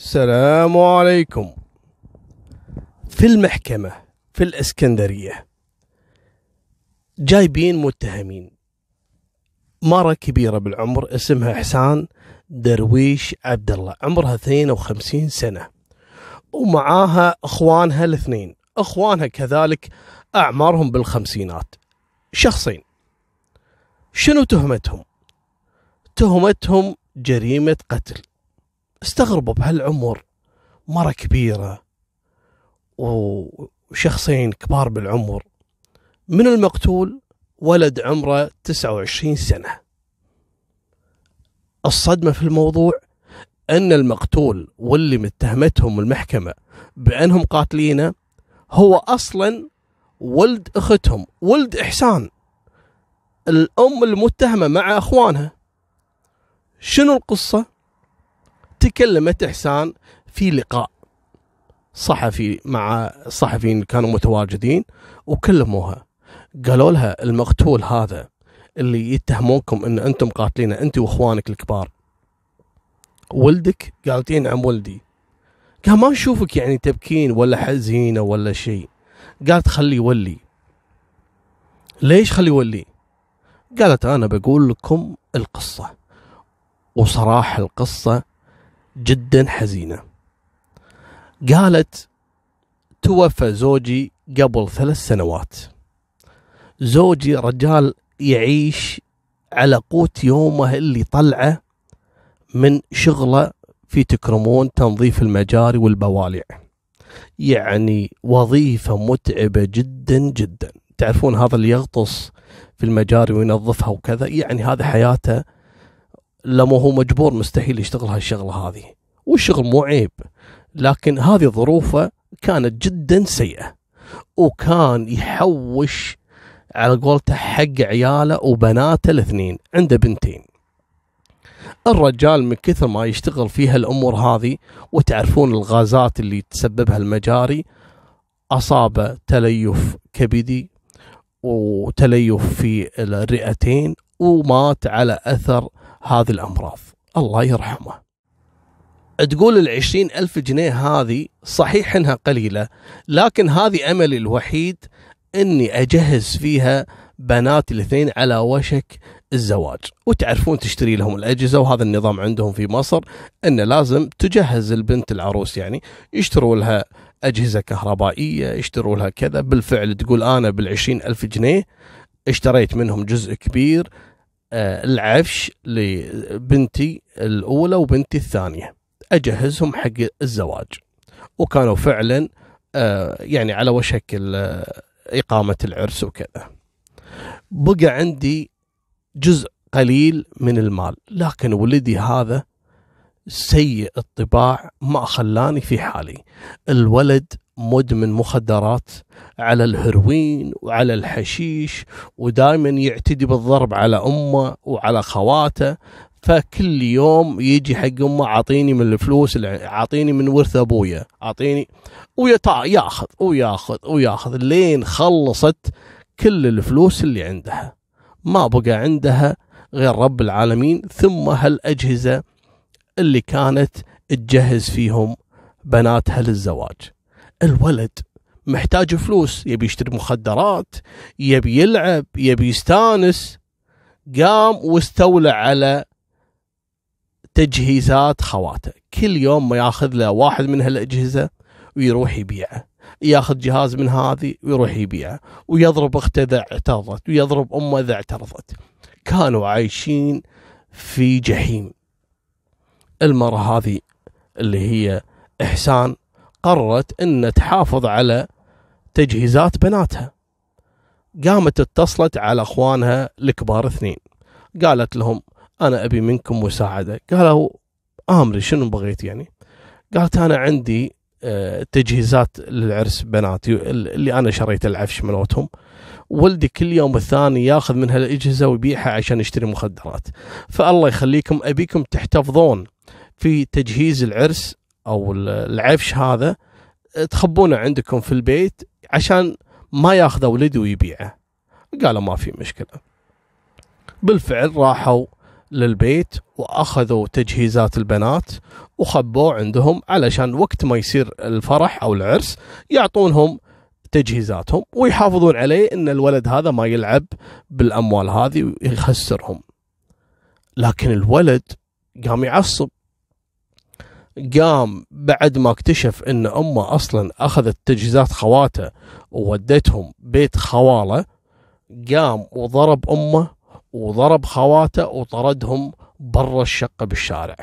السلام عليكم. في المحكمة في الإسكندرية جايبين متهمين. مرة كبيرة بالعمر اسمها إحسان درويش عبد الله عمرها 52 سنة ومعاها إخوانها الاثنين. إخوانها كذلك أعمارهم بالخمسينات. شخصين. شنو تهمتهم؟ تهمتهم جريمة قتل. استغربوا بهالعمر مرة كبيرة وشخصين كبار بالعمر. من المقتول ولد عمره 29 سنة. الصدمة في الموضوع أن المقتول واللي متهمتهم المحكمة بأنهم قاتلينه هو أصلا ولد أختهم ولد إحسان. الأم المتهمة مع أخوانها. شنو القصة؟ تكلمت إحسان في لقاء صحفي مع الصحفيين اللي كانوا متواجدين وكلموها. قالوا لها المقتول هذا اللي يتهمونكم إن أنتم قاتلينه أنت وإخوانك الكبار. ولدك؟ قالت إيه نعم ولدي. قال ما نشوفك يعني تبكين ولا حزينة ولا شيء. قالت خلي يولي. ليش خلي يولي؟ قالت أنا بقول لكم القصة. وصراحة القصة جدا حزينة. قالت توفى زوجي قبل ثلاث سنوات. زوجي رجال يعيش على قوت يومه اللي طلعه من شغله في تكرمون تنظيف المجاري والبوالع. يعني وظيفة متعبة جدا جدا. تعرفون هذا اللي يغطس في المجاري وينظفها وكذا؟ يعني هذا حياته لما هو مجبور مستحيل يشتغل هالشغلة هذه. والشغل مو عيب لكن هذه ظروفه كانت جدا سيئة وكان يحوش على قولته حق عياله وبناته الاثنين عنده بنتين. الرجال من كثر ما يشتغل فيها الأمور هذه وتعرفون الغازات اللي تسببها المجاري أصاب تليف كبدي وتليف في الرئتين ومات على أثر هذه الأمراض. الله يرحمه. تقول العشرين ألف جنيه هذه صحيح إنها قليلة لكن هذه أملي الوحيد إني أجهز فيها بناتي الاثنين على وشك الزواج. وتعرفون تشتري لهم الأجهزة وهذا النظام عندهم في مصر أنه لازم تجهز البنت العروس يعني يشتروا لها أجهزة كهربائية يشتروا لها كذا. بالفعل تقول أنا بالعشرين ألف جنيه اشتريت منهم جزء كبير العفش لبنتي الأولى وبنتي الثانية. أجهزهم حق الزواج. وكانوا فعلا آه يعني على وشك إقامة العرس وكذا. بقى عندي جزء قليل من المال. لكن ولدي هذا سيء الطباع ما خلاني في حالي. الولد مدمن مخدرات على الهروين وعلى الحشيش ودائما يعتدي بالضرب على أمه وعلى خواته. فكل يوم يجي حق أمه أعطيني من الفلوس أعطيني من ورث أبويا أعطيني وياخذ وياخذ وياخذ لين خلصت كل الفلوس اللي عندها. ما بقى عندها غير رب العالمين ثم هالأجهزة اللي كانت تجهز فيهم بناتها للزواج. الولد. محتاج فلوس. يبي يشتري مخدرات يبي يلعب يبي يستانس. قام واستولى على تجهيزات خواته كل يوم ما ياخذ له واحد من هالأجهزة ويروح يبيعه. ياخذ جهاز من هذه ويروح يبيعه. ويضرب أخته إذا اعترضت ويضرب أمه إذا اعترضت. كانوا عايشين في جحيم. المرأة هذه اللي هي إحسان قررت أن تحافظ على تجهيزات بناتها. قامت اتصلت على أخوانها الكبار اثنين. قالت لهم أنا أبي منكم مساعدة. قالوا آمري شنو بغيت يعني؟ قالت أنا عندي آه، تجهيزات للعرس بناتي اللي أنا شريت العفش مالتهم ولدي كل يوم الثاني ياخذ من هالاجهزه ويبيعها عشان يشتري مخدرات. فالله يخليكم أبيكم تحتفظون في تجهيز العرس أو العفش هذا تخبونه عندكم في البيت عشان ما ياخذه ولدي ويبيعه. قالوا ما في مشكلة. بالفعل راحوا للبيت وأخذوا تجهيزات البنات وخبوه عندهم علشان وقت ما يصير الفرح أو العرس يعطونهم تجهيزاتهم ويحافظون عليه إن الولد هذا ما يلعب بالأموال هذه ويخسرهم. لكن الولد قام يعصب. قام بعد ما اكتشف إن أمه أصلا أخذت تجهيزات خواته وودتهم بيت خواله قام وضرب أمه وضرب خواته وطردهم برا الشقة بالشارع.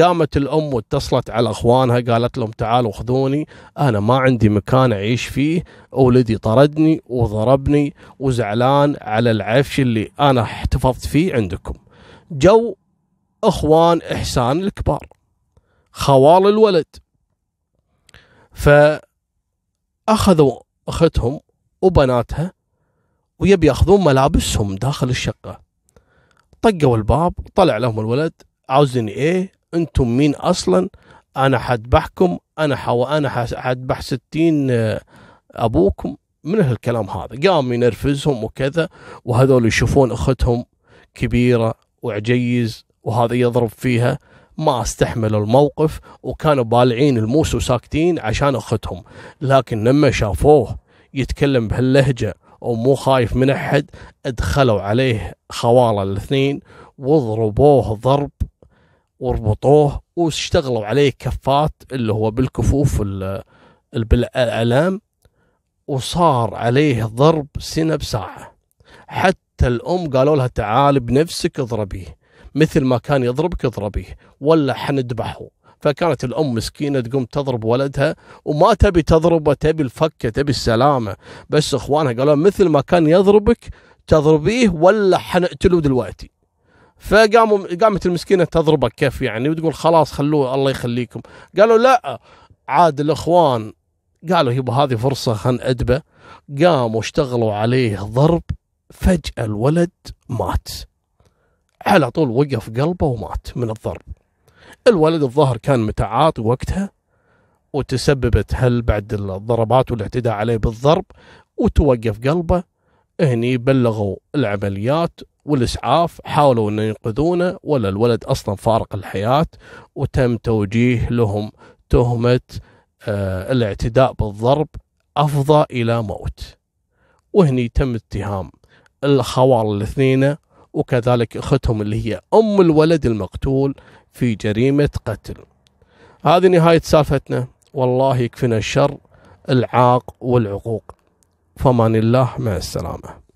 قامت الأم واتصلت على أخوانها قالت لهم تعالوا خذوني أنا ما عندي مكان أعيش فيه ولدي طردني وضربني وزعلان على العفش اللي أنا احتفظت فيه عندكم. جو أخوان إحسان الكبار. خوال الولد. فأخذوا أختهم وبناتها ويبي يأخذون ملابسهم داخل الشقة. طقوا الباب طلع لهم الولد عاوزني إيه؟ أنتم مين أصلا؟ أنا حذبحكم أنا حو أنا حذبح ستين آه، أبوكم. من هالكلام هذا؟ قام ينرفزهم وكذا وهذول يشوفون أختهم كبيرة وعجيز وهذا يضرب فيها ما استحملوا الموقف وكانوا بالعين الموس وساكتين عشان أختهم. لكن لما شافوه يتكلم بهاللهجة ومو خايف من أحد أدخلوا عليه خواله الاثنين وضربوه ضرب وربطوه واشتغلوا عليه كفات اللي هو بالكفوف بالالام وصار عليه ضرب سنة بساعة. حتى الأم قالوا لها تعال بنفسك اضربيه. مثل ما كان يضربك اضربيه ولا حنذبحه. فكانت الأم مسكينة تقوم تضرب ولدها وما تبي تضربه تبي الفكة تبي السلامة. بس إخوانها قالوا مثل ما كان يضربك تضربيه ولا حنقتله دلوقتي. فقاموا قامت المسكينة تضربه كيف يعني؟ وتقول خلاص خلوه الله يخليكم. قالوا لا عاد الإخوان قالوا يبا هذه فرصة خلنا ادبه قاموا اشتغلوا عليه ضرب فجأة الولد مات. على طول وقف قلبه ومات من الضرب. الولد الظاهر كان متعاطي وقتها وتسببت هل بعد الضربات والاعتداء عليه بالضرب وتوقف قلبه. هني بلغوا العمليات والإسعاف حاولوا ان ينقذونه ولا الولد أصلا فارق الحياة وتم توجيه لهم تهمة آه الاعتداء بالضرب أفضى إلى موت. وهني تم اتهام الخوال الاثنين وكذلك أختهم اللي هي أم الولد المقتول في جريمة قتل. هذه نهاية سالفتنا والله يكفينا الشر العاق والعقوق. فمان الله مع السلامة.